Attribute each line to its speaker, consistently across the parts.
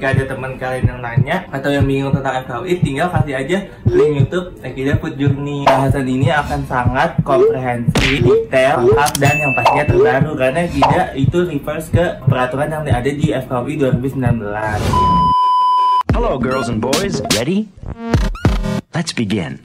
Speaker 1: ketika ada teman kalian yang nanya atau yang bingung tentang FKUI, tinggal kasih aja link YouTube Ekida Food Journey. Bahasan ini akan sangat komprehensif, detail, lengkap, dan yang pastinya terbaru karena Ekida itu reverse ke peraturan yang ada di FKUI 2019.
Speaker 2: Hello, girls and boys. Ready? Let's begin.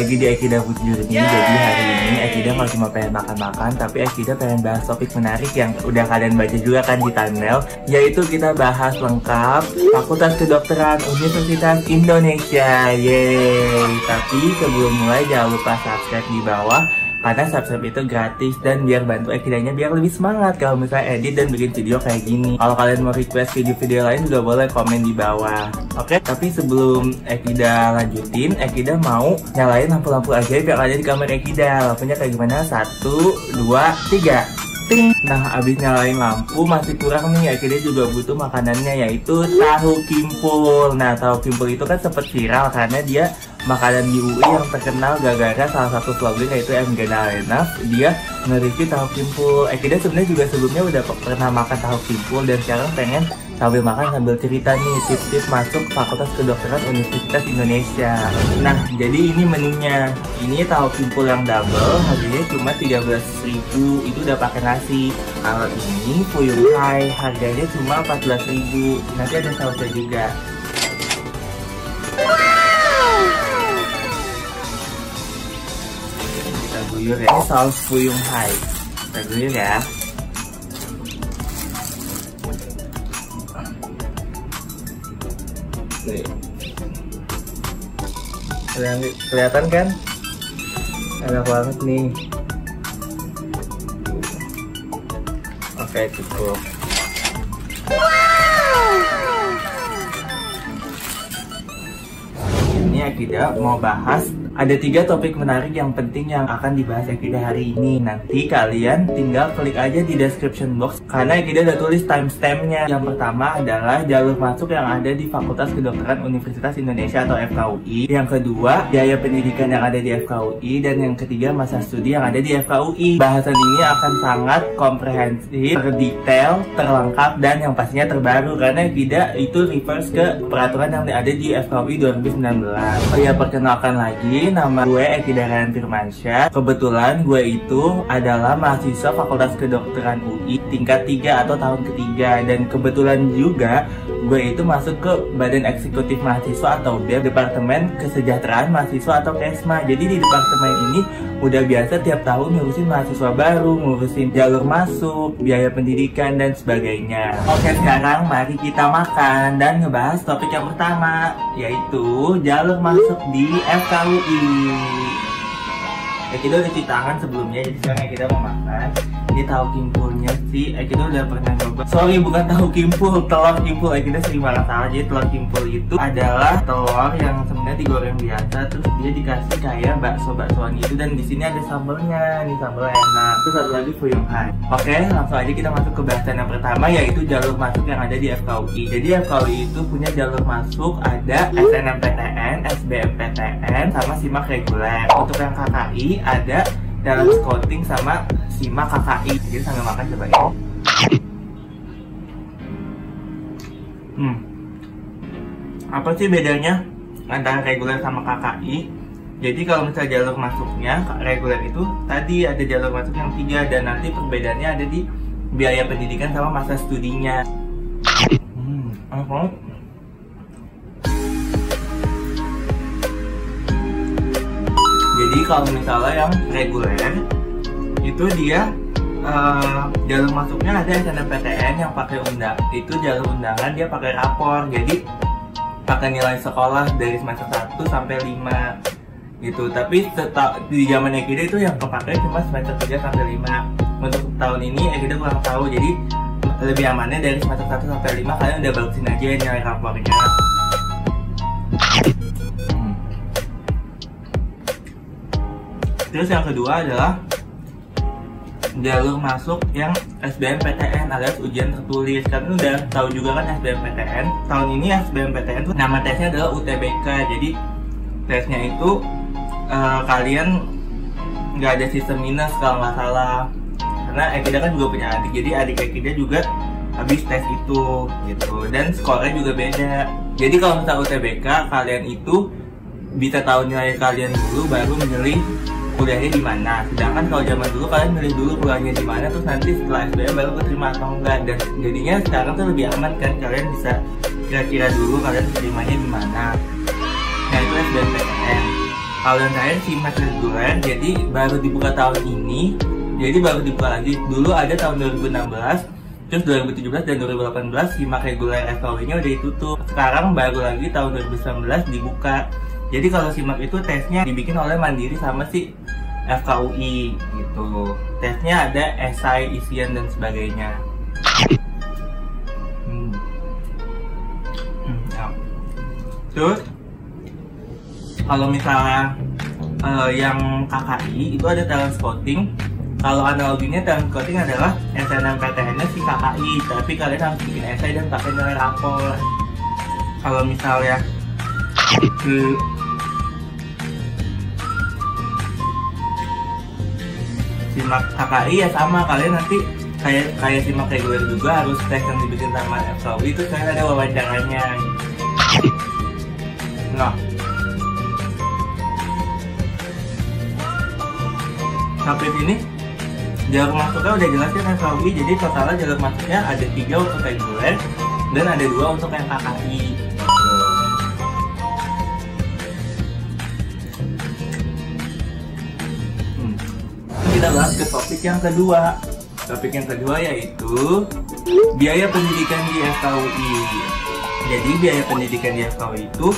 Speaker 1: Lagi di Akida Food Journey Jadi hari ini Akida kalau cuma pengen makan-makan Tapi Akida pengen bahas topik menarik yang udah kalian baca juga kan di thumbnail Yaitu kita bahas lengkap Fakultas Kedokteran Universitas Indonesia. Yeay. Tapi sebelum mulai jangan lupa subscribe di bawah karena subscribe itu gratis dan biar bantu Ekidanya biar lebih semangat kalau misalnya edit dan bikin video kayak gini. Kalau kalian mau request video-video lain juga boleh komen di bawah. Oke, tapi sebelum Ekida lanjutin, Ekida mau nyalain lampu-lampu aja biar ada di kamar Ekida. Lampunya kayak gimana? Satu, dua, tiga. Ting. Nah, abis nyalain lampu masih kurang nih. Akhirnya juga butuh makanannya yaitu tahu kimpul. Nah, tahu kimpul itu kan sempat viral karena dia makanan di UI yang terkenal gara-gara salah satu vlogger yaitu M Genalena dia nge-review tahu kimpul. Akhirnya sebenarnya juga sebelumnya udah pernah makan tahu kimpul dan sekarang pengen sambil makan sambil cerita nih tips-tips masuk Fakultas Kedokteran Universitas Indonesia. Nah, jadi ini menunya. Ini tahu kimpul yang double, harganya cuma 13.000 itu udah pakai nasi. Kalau ini Fuyung Hai, harganya cuma 14.000 Nanti ada sausnya juga. Guyur ya. Ini saus Fuyung Hai. Kita guyur ya. Nih. Kelihatan, kelihatan kan? Enak banget nih. Oke, cukup. Ini Akida mau bahas ada tiga topik menarik yang penting yang akan dibahas Akida hari ini. Nanti kalian tinggal klik aja di description box karena Akida udah tulis timestampnya. Yang pertama adalah jalur masuk yang ada di Fakultas Kedokteran Universitas Indonesia atau FKUI. Yang kedua, biaya pendidikan yang ada di FKUI dan yang ketiga masa studi yang ada di FKUI. Bahasan ini akan sangat komprehensif, terdetail, terlengkap dan yang pastinya terbaru karena Akida itu reverse ke peraturan yang ada di FKUI 2019. Oh ya perkenalkan lagi nama gue Eki Darayan Firmansyah. Kebetulan gue itu adalah mahasiswa Fakultas Kedokteran UI tingkat 3 atau tahun ketiga dan kebetulan juga gue itu masuk ke Badan Eksekutif Mahasiswa atau BEM Departemen Kesejahteraan Mahasiswa atau KESMA. Jadi di departemen ini udah biasa tiap tahun ngurusin mahasiswa baru, ngurusin jalur masuk, biaya pendidikan dan sebagainya. Oke sekarang mari kita makan dan ngebahas topik yang pertama yaitu jalur masuk di FKUI. Ya kita udah cuci tangan sebelumnya jadi sekarang kita mau makan. Ini tahu kimpulnya sih, eh kita udah pernah coba. Sorry bukan tahu kimpul, telur kimpul. Eh kita sering banget salah. Jadi telur kimpul itu adalah telur yang sebenarnya digoreng biasa, terus dia dikasih kayak bakso baksoan gitu dan di sini ada sambelnya. Nih sambelnya enak. Terus satu lagi fuyung hai. Oke, langsung aja kita masuk ke bahasan yang pertama yaitu jalur masuk yang ada di FKUI. Jadi FKUI itu punya jalur masuk ada SNMPTN, SBMPTN, sama SIMAK reguler. Untuk yang KKI ada dalam scouting sama SIMAK KKI. Jadi sambil makan coba ya. Hmm. Apa sih bedanya antara reguler sama KKI? Jadi kalau misalnya jalur masuknya reguler itu tadi ada jalur masuk yang tiga dan nanti perbedaannya ada di biaya pendidikan sama masa studinya. Hmm? Jadi kalau misalnya yang reguler itu dia eh, jalur masuknya ada SNMPTN yang pakai undang itu jalur undangan dia pakai rapor. Jadi pakai nilai sekolah dari semester 1 sampai 5 gitu. Tapi seta- di zamannya kita itu yang kepakai cuma semester 3 sampai 5 untuk tahun ini kita kurang tahu. Jadi lebih amannya dari semester 1 sampai 5 kalian udah bagusin aja nilai rapornya terus yang kedua adalah jalur masuk yang SBMPTN alias ujian tertulis. Kalian udah tahu juga kan SBMPTN tahun ini SBMPTN tuh nama tesnya adalah UTBK jadi tesnya itu eh, kalian nggak ada sistem minus kalau nggak salah. Karena Ekida kan juga punya adik jadi adik Ekida juga habis tes itu gitu. Dan skornya juga beda. Jadi kalau misal UTBK kalian itu bisa tahu nilai kalian dulu baru memilih kuliahnya di mana. Sedangkan kalau zaman dulu kalian milih dulu kuliahnya di mana terus nanti setelah SBM baru keterima atau enggak. Dan jadinya sekarang tuh lebih aman kan kalian bisa kira-kira dulu kalian terimanya di mana. Nah itu SBMPTN kalau yang terakhir simak reguler jadi baru dibuka tahun ini. Jadi baru dibuka lagi. Dulu ada tahun 2016 Terus 2017 dan 2018 simak reguler FKW nya udah ditutup. Sekarang baru lagi tahun 2019 dibuka. Jadi kalau simak itu tesnya dibikin oleh Mandiri sama si FKUI gitu Tesnya ada esai, isian dan sebagainya Hmm. Hmm, ya. Terus kalau misalnya eh, yang KKI itu ada talent scouting kalau analoginya talent scouting adalah SNMPTN nya si KKI tapi kalian harus bikin essay dan pakai nilai rapor kalau misalnya ke simak KKI ya sama. Kalian nanti kayak kayak simak reguler juga harus tes yang dibikin sama FKUI itu kalian ada wawancaranya. Nah. Sampai sini jalur masuknya udah jelas ya FKUI jadi totalnya jalur masuknya ada tiga untuk reguler dan ada dua untuk yang KKI kita bahas ke topik yang kedua topik yang kedua yaitu biaya pendidikan di FKUI jadi biaya pendidikan di FKUI itu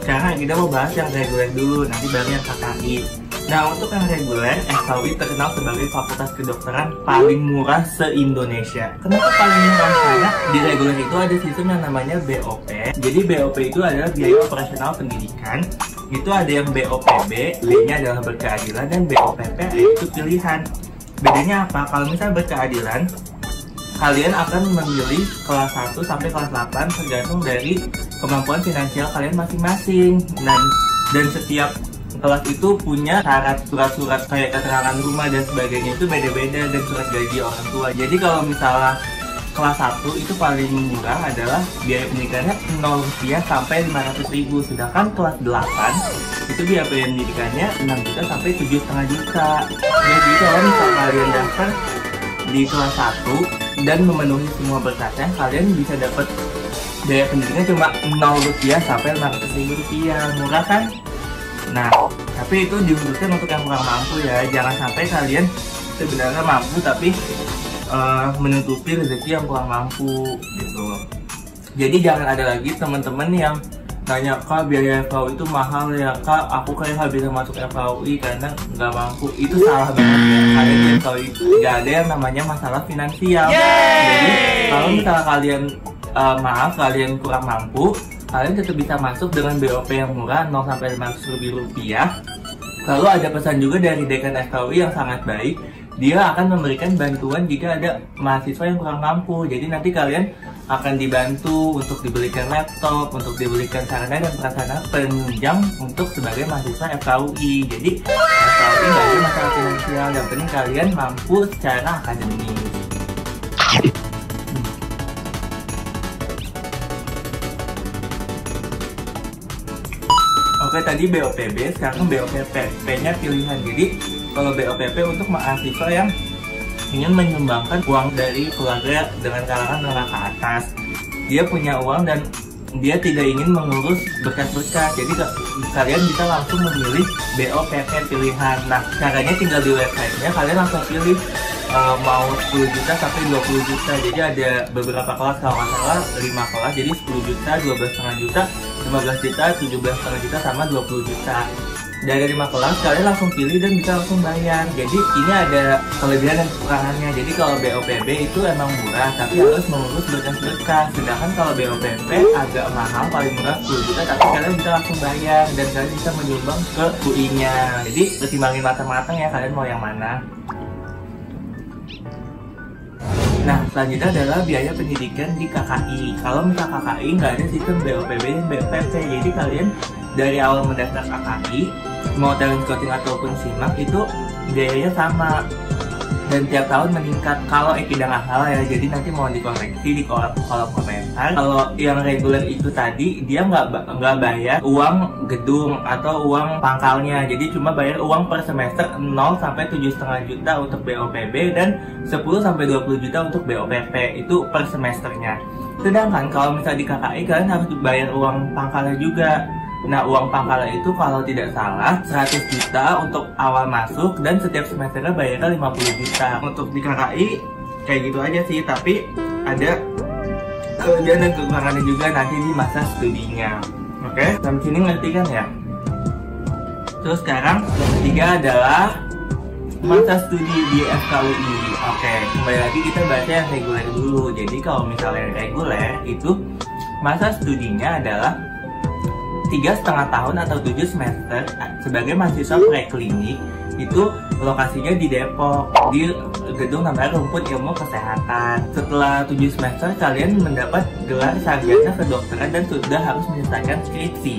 Speaker 1: sekarang kita mau bahas yang reguler dulu nanti baru yang KKI Nah untuk yang reguler, FKUI terkenal sebagai fakultas kedokteran paling murah se-Indonesia. Kenapa paling murah? Karena di reguler itu ada sistem yang namanya BOP. Jadi BOP itu adalah biaya operasional pendidikan. Itu ada yang BOPB, B-nya adalah berkeadilan, dan BOPP itu pilihan. Bedanya apa? Kalau misalnya berkeadilan, kalian akan memilih kelas 1 sampai kelas 8 tergantung dari kemampuan finansial kalian masing-masing. Dan, dan setiap kelas itu punya syarat surat-surat kayak keterangan rumah dan sebagainya itu beda-beda dan surat gaji orang tua. Jadi kalau misalnya kelas 1 itu paling murah adalah biaya pendidikannya 0 rupiah sampai 500 ribu. Sedangkan kelas 8 itu biaya pendidikannya 6 juta sampai 7,5 juta. Jadi kalau misal kalian daftar di kelas 1 dan memenuhi semua berkasnya kalian bisa dapat biaya pendidikan cuma 0 rupiah sampai 500 ribu rupiah. Murah kan? Nah, tapi itu dikhususkan untuk yang kurang mampu ya. Jangan sampai kalian sebenarnya mampu tapi eh, menutupi rezeki yang kurang mampu gitu. Jadi jangan ada lagi teman-teman yang nanya kak biaya FKUI itu mahal ya kak aku kayak nggak bisa masuk FKUI karena nggak mampu itu salah banget ya kalian di FKUI nggak ada yang namanya masalah finansial jadi kalau misalnya kalian eh, maaf kalian kurang mampu kalian tetap bisa masuk dengan BOP yang murah 0 sampai 500 ribu rupiah. Lalu ada pesan juga dari Dekan FKUI yang sangat baik. Dia akan memberikan bantuan jika ada mahasiswa yang kurang mampu. Jadi nanti kalian akan dibantu untuk dibelikan laptop, untuk dibelikan sarana dan prasarana penunjang untuk sebagai mahasiswa FKUI. Jadi FKUI nggak ada masalah finansial. Yang penting kalian mampu secara akademis. Oke tadi BOPB, sekarang BOPP. P-nya pilihan. Jadi BOPP untuk mahasiswa yang ingin menyumbangkan uang dari keluarga dengan kalangan menengah ke atas. Dia punya uang dan dia tidak ingin mengurus berkas-berkas. Jadi ka- kalian bisa langsung memilih BOPP pilihan. Nah, caranya tinggal di websitenya kalian langsung pilih uh, mau 10 juta sampai 20 juta. Jadi ada beberapa kelas kalau nggak salah 5 kelas. Jadi 10 juta, 12,5 juta, 15 juta, 17,5 juta sama 20 juta. Dari lima kelas kalian langsung pilih dan bisa langsung bayar. Jadi ini ada kelebihan dan kekurangannya. Jadi kalau BOPB itu emang murah tapi harus mengurus berkas-berkas. Sedangkan kalau BOPP agak mahal paling murah 10 juta tapi kalian bisa langsung bayar dan kalian bisa menyumbang ke UI nya jadi pertimbangin matang-matang ya kalian mau yang mana? Nah, selanjutnya adalah biaya pendidikan di KKI. Kalau misal KKI nggak ada sistem BOPB dan BOPP, jadi kalian dari awal mendaftar KKI, mau talent scouting ataupun simak itu biayanya sama. Dan tiap tahun meningkat. Kalau Ekida nggak salah ya jadi nanti mau dikoreksi di kolom, kolom komentar. Kalau yang reguler itu tadi dia nggak nggak bayar uang gedung atau uang pangkalnya. Jadi cuma bayar uang per semester 0 sampai 7,5 juta untuk BOPB dan 10 sampai 20 juta untuk BOPP itu per semesternya. Sedangkan kalau misalnya di KKI kalian harus bayar uang pangkalnya juga Nah, uang pangkalnya itu kalau tidak salah 100 juta untuk awal masuk dan setiap semesternya bayarnya 50 juta. Untuk di KKI kayak gitu aja sih, tapi ada kelebihan dan kekurangannya juga nanti di masa studinya. Oke, sampai sini ngerti kan ya? Terus sekarang yang ketiga adalah masa studi di FKUI. Oke, kembali lagi kita baca yang reguler dulu. Jadi kalau misalnya reguler itu masa studinya adalah tiga setengah tahun atau tujuh semester sebagai mahasiswa preklinik itu lokasinya di Depok di gedung namanya Rumput Ilmu Kesehatan. Setelah tujuh semester kalian mendapat gelar sarjana kedokteran dan sudah harus menyelesaikan skripsi.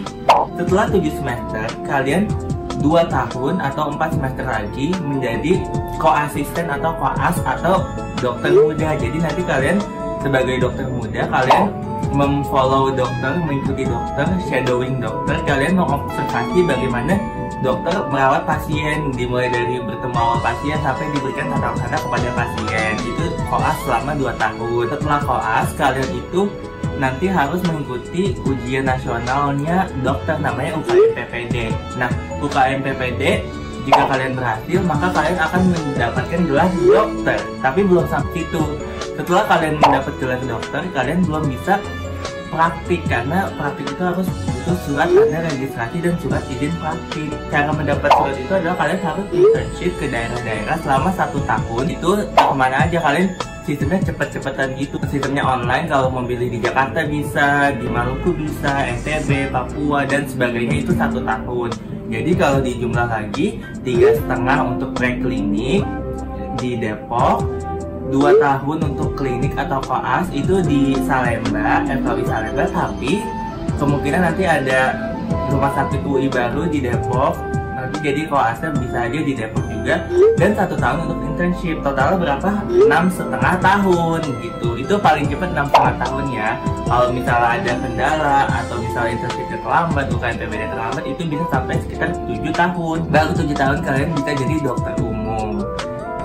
Speaker 1: Setelah tujuh semester kalian dua tahun atau empat semester lagi menjadi koasisten atau koas atau dokter muda. Jadi nanti kalian sebagai dokter muda kalian memfollow dokter, mengikuti dokter, shadowing dokter, kalian mengobservasi bagaimana dokter merawat pasien dimulai dari bertemu awal pasien sampai diberikan tanda-tanda kepada pasien. Itu koas selama 2 tahun. Setelah koas kalian itu nanti harus mengikuti ujian nasionalnya dokter namanya UKM PPD nah UKM PPD jika kalian berhasil maka kalian akan mendapatkan gelar dokter. Tapi belum sampai situ setelah kalian mendapat gelar dokter kalian belum bisa praktik karena praktik itu harus butuh surat tanda registrasi dan surat izin praktik. Cara mendapat surat itu adalah kalian harus internship ke daerah-daerah selama satu tahun. Itu ke mana aja kalian sistemnya cepet-cepetan gitu. Sistemnya online kalau memilih di Jakarta bisa di Maluku bisa NTB Papua dan sebagainya itu satu tahun. Jadi kalau dijumlah lagi tiga setengah untuk preklinik di Depok dua tahun untuk klinik atau koas itu di Salemba, FKUI Salemba, tapi kemungkinan nanti ada rumah sakit UI baru di Depok. Nanti jadi koasnya bisa aja di Depok juga. Dan satu tahun untuk internship. Totalnya berapa? Enam setengah tahun gitu. Itu paling cepat enam setengah tahun ya. Kalau misalnya ada kendala atau misalnya internshipnya terlambat, bukan PBD terlambat, itu bisa sampai sekitar 7 tahun. Baru 7 tahun kalian bisa jadi dokter umum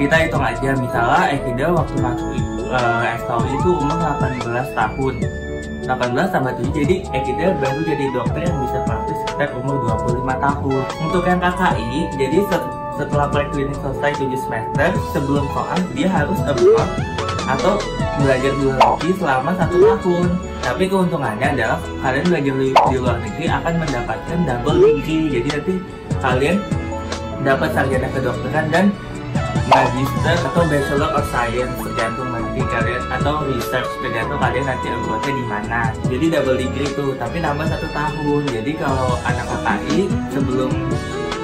Speaker 1: kita hitung aja misalnya Ekida waktu masuk uh, itu umur 18 tahun. 18 tambah 7 jadi Ekida baru jadi dokter yang bisa praktis sekitar umur 25 tahun. Untuk yang KKI jadi set- setelah preklinik selesai 7 semester sebelum koas dia harus abroad atau belajar di luar negeri selama satu tahun. Tapi keuntungannya adalah kalian belajar di luar negeri akan mendapatkan double degree. Jadi nanti kalian dapat sarjana kedokteran dan magister atau bachelor of science tergantung nanti kalian atau research tergantung kalian nanti anggotanya di mana. Jadi double degree itu tapi nambah satu tahun. Jadi kalau anak KKI sebelum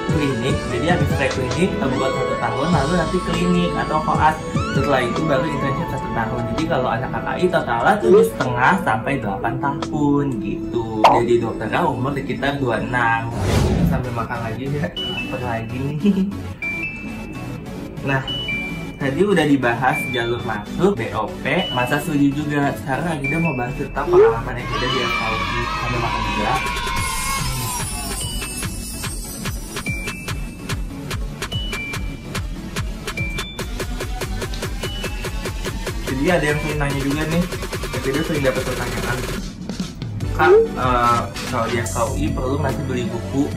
Speaker 1: klinik jadi habis klinik buat satu tahun lalu nanti klinik atau koas. Setelah itu baru internship satu tahun. Jadi kalau anak KKI totalnya tujuh setengah sampai 8 tahun gitu. Jadi dokternya umur sekitar 26 sambil makan lagi ya lapar lagi nih Nah, tadi udah dibahas jalur masuk, BOP, masa studi juga. Sekarang kita mau bahas tentang pengalaman yang kita di FKUI. Ada makan juga. Jadi ada yang sering nanya juga nih, kita sering dapat pertanyaan. Kak, eh, kalau di FKUI perlu nggak sih beli buku?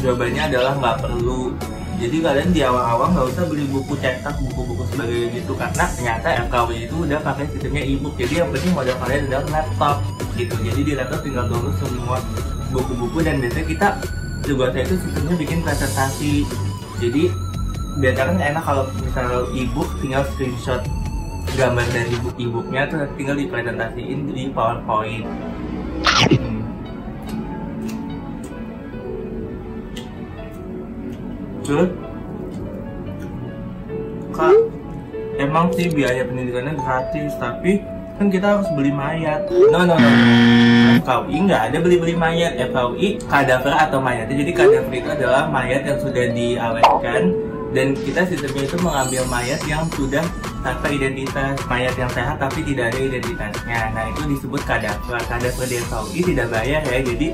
Speaker 1: Jawabannya adalah nggak perlu jadi kalian di awal-awal nggak usah beli buku cetak buku-buku sebagai gitu karena ternyata FKW itu udah pakai sistemnya e-book. Jadi yang penting modal kalian adalah laptop gitu. Jadi di laptop tinggal download semua buku-buku dan biasanya kita tugasnya itu sistemnya bikin presentasi. Jadi biasanya kan enak kalau misalnya ebook tinggal screenshot gambar dari ebook ebooknya tuh tinggal dipresentasiin di powerpoint terus kak emang sih biaya pendidikannya gratis tapi kan kita harus beli mayat. No no no. FKUI nggak ada beli-beli mayat. FKUI kadaver atau mayat jadi kadaver itu adalah mayat yang sudah diawetkan dan kita sistemnya itu mengambil mayat yang sudah tanpa identitas mayat yang sehat tapi tidak ada identitasnya. Nah itu disebut kadaver kadaver di FKUI tidak bayar ya jadi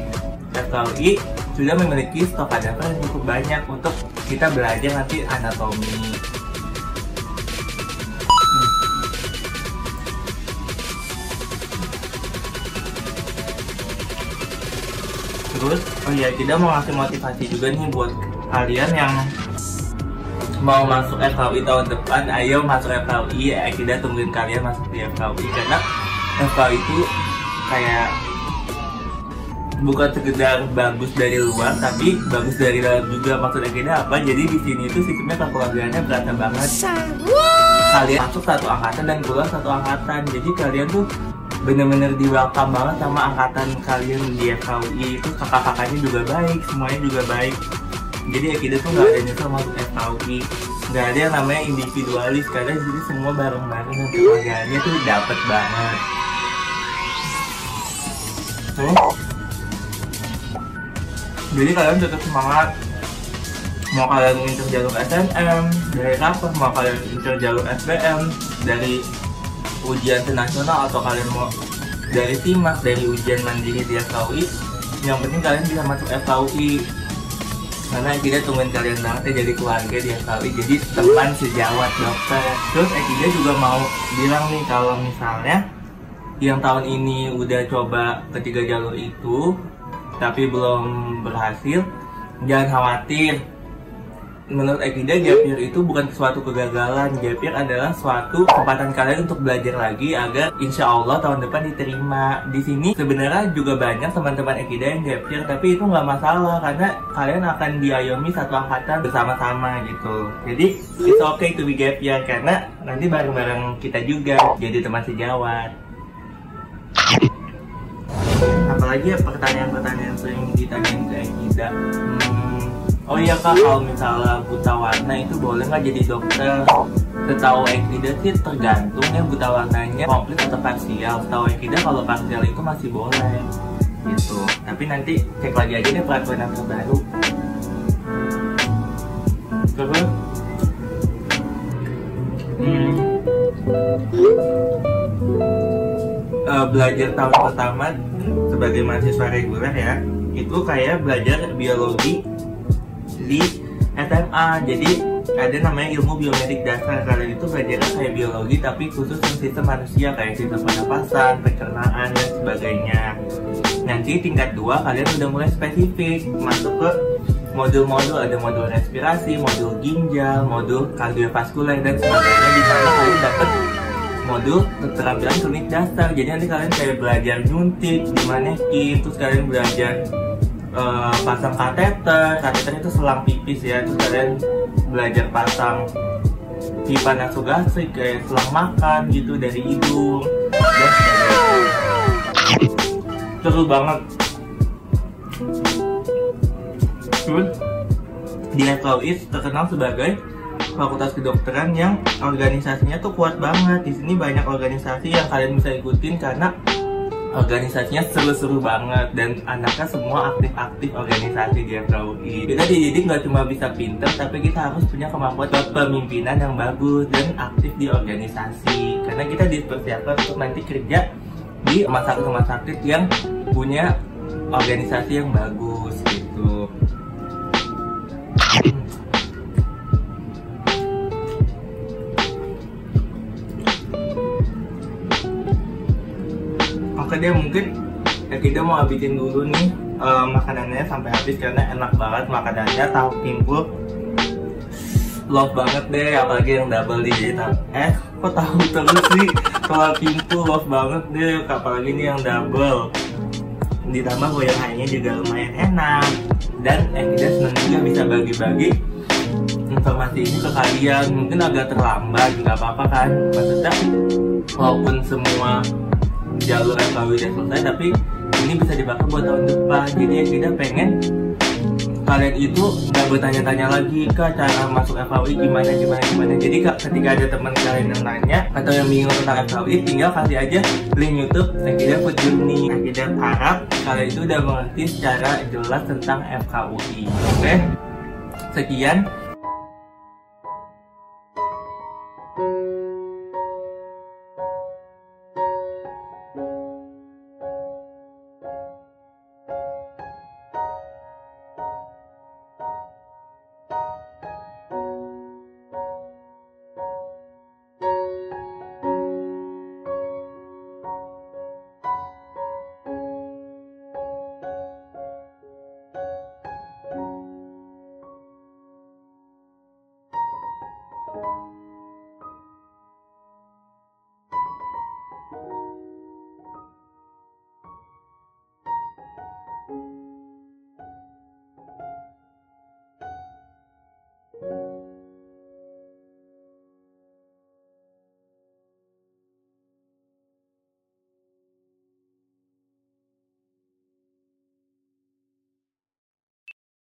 Speaker 1: FKUI sudah memiliki stok kadaver yang cukup banyak untuk kita belajar nanti anatomi. Terus, oh iya, kita mau ngasih motivasi juga nih buat kalian yang mau masuk FKUI tahun depan, ayo masuk FKUI, ya kita tungguin kalian masuk di FKUI karena FKUI itu kayak bukan sekedar bagus dari luar tapi bagus dari dalam juga. Maksudnya kita apa? Jadi di sini itu sistemnya kekeluargaannya berasa banget. Kalian masuk satu angkatan dan keluar satu angkatan. Jadi kalian tuh bener-bener di welcome banget sama angkatan kalian di FKUI itu kakak-kakaknya juga baik semuanya juga baik. Jadi ya kita tuh nggak ada nyesel masuk FKUI nggak ada yang namanya individualis. Karena jadi semua bareng-bareng dan keluarganya tuh dapet banget jadi kalian tetap semangat. Mau kalian ngincer jalur SNM dari apa mau kalian ngincer jalur SBM dari ujian nasional atau kalian mau dari TIMAK dari ujian mandiri di FKUI yang penting kalian bisa masuk FKUI karena kita tungguin kalian banget ya jadi keluarga di FKUI jadi teman sejawat dokter. Terus Ekida juga mau bilang nih kalau misalnya yang tahun ini udah coba ketiga jalur itu tapi belum berhasil jangan khawatir. Menurut Ekida gap year itu bukan suatu kegagalan. Gap year adalah suatu kesempatan kalian untuk belajar lagi agar insya Allah tahun depan diterima. Di sini sebenarnya juga banyak teman-teman Ekida yang gap year tapi itu nggak masalah karena kalian akan diayomi satu angkatan bersama-sama gitu. Jadi it's okay to be gap year karena nanti bareng-bareng kita juga jadi teman sejawat apalagi ya pertanyaan-pertanyaan sering ditanyain ke Ekida hmm, oh iya kak kalau misalnya buta warna itu boleh nggak jadi dokter? Setahu Ekida sih tergantung ya buta warnanya. Komplit atau parsial. Setahu Ekida kalau parsial itu masih boleh gitu. Tapi nanti cek lagi aja deh peraturan yang terbaru. Terus? Hmm, eh, belajar tahun pertama sebagai mahasiswa reguler ya itu kayak belajar biologi di SMA jadi ada namanya ilmu biomedik dasar kalian itu belajar kayak biologi tapi khusus yang sistem manusia kayak sistem pernapasan, pencernaan dan sebagainya. Nanti tingkat 2 kalian udah mulai spesifik masuk ke modul-modul. Ada modul respirasi, modul ginjal, modul kardiovaskuler dan sebagainya. Di mana kalian dapat modul keterampilan klinik dasar. Jadi nanti kalian kayak belajar nyuntik dimanekin terus kalian belajar eh, pasang kateter. Kateter itu selang pipis ya. Terus kalian belajar pasang pipa nasogastrik kayak selang makan gitu dari hidung dan seru banget. Terus di FKUI terkenal sebagai fakultas kedokteran yang organisasinya tuh kuat banget. Di sini banyak organisasi yang kalian bisa ikutin karena organisasinya seru-seru banget dan anaknya semua aktif-aktif organisasi di FKUI. Kita dididik nggak cuma bisa pinter, tapi kita harus punya kemampuan pemimpinan yang bagus dan aktif di organisasi. Karena kita dipersiapkan untuk nanti kerja di rumah sakit-rumah sakit yang punya organisasi yang bagus gitu. Deh mungkin ya kita mau habisin dulu nih eh, makanannya sampai habis karena enak banget makanannya tahu timbul. Love banget deh apalagi yang double di jahitan eh kok tahu terus sih? Kalau timbul love banget deh apalagi ini yang double. Ditambah goyangannya juga lumayan enak. Dan Akida senang juga bisa bagi-bagi informasi ini ke kalian. Mungkin agak terlambat nggak apa-apa kan? Maksudnya walaupun semua jalur FKW udah selesai tapi ini bisa dipakai buat tahun depan. Jadi Akida pengen kalian itu nggak bertanya-tanya lagi ke cara masuk FKWI gimana gimana gimana. Jadi ketika ada teman kalian yang nanya atau yang bingung tentang FKWI tinggal kasih aja link YouTube Akida Food Journey Akida harap kalian itu udah mengerti secara jelas tentang FKUI oke sekian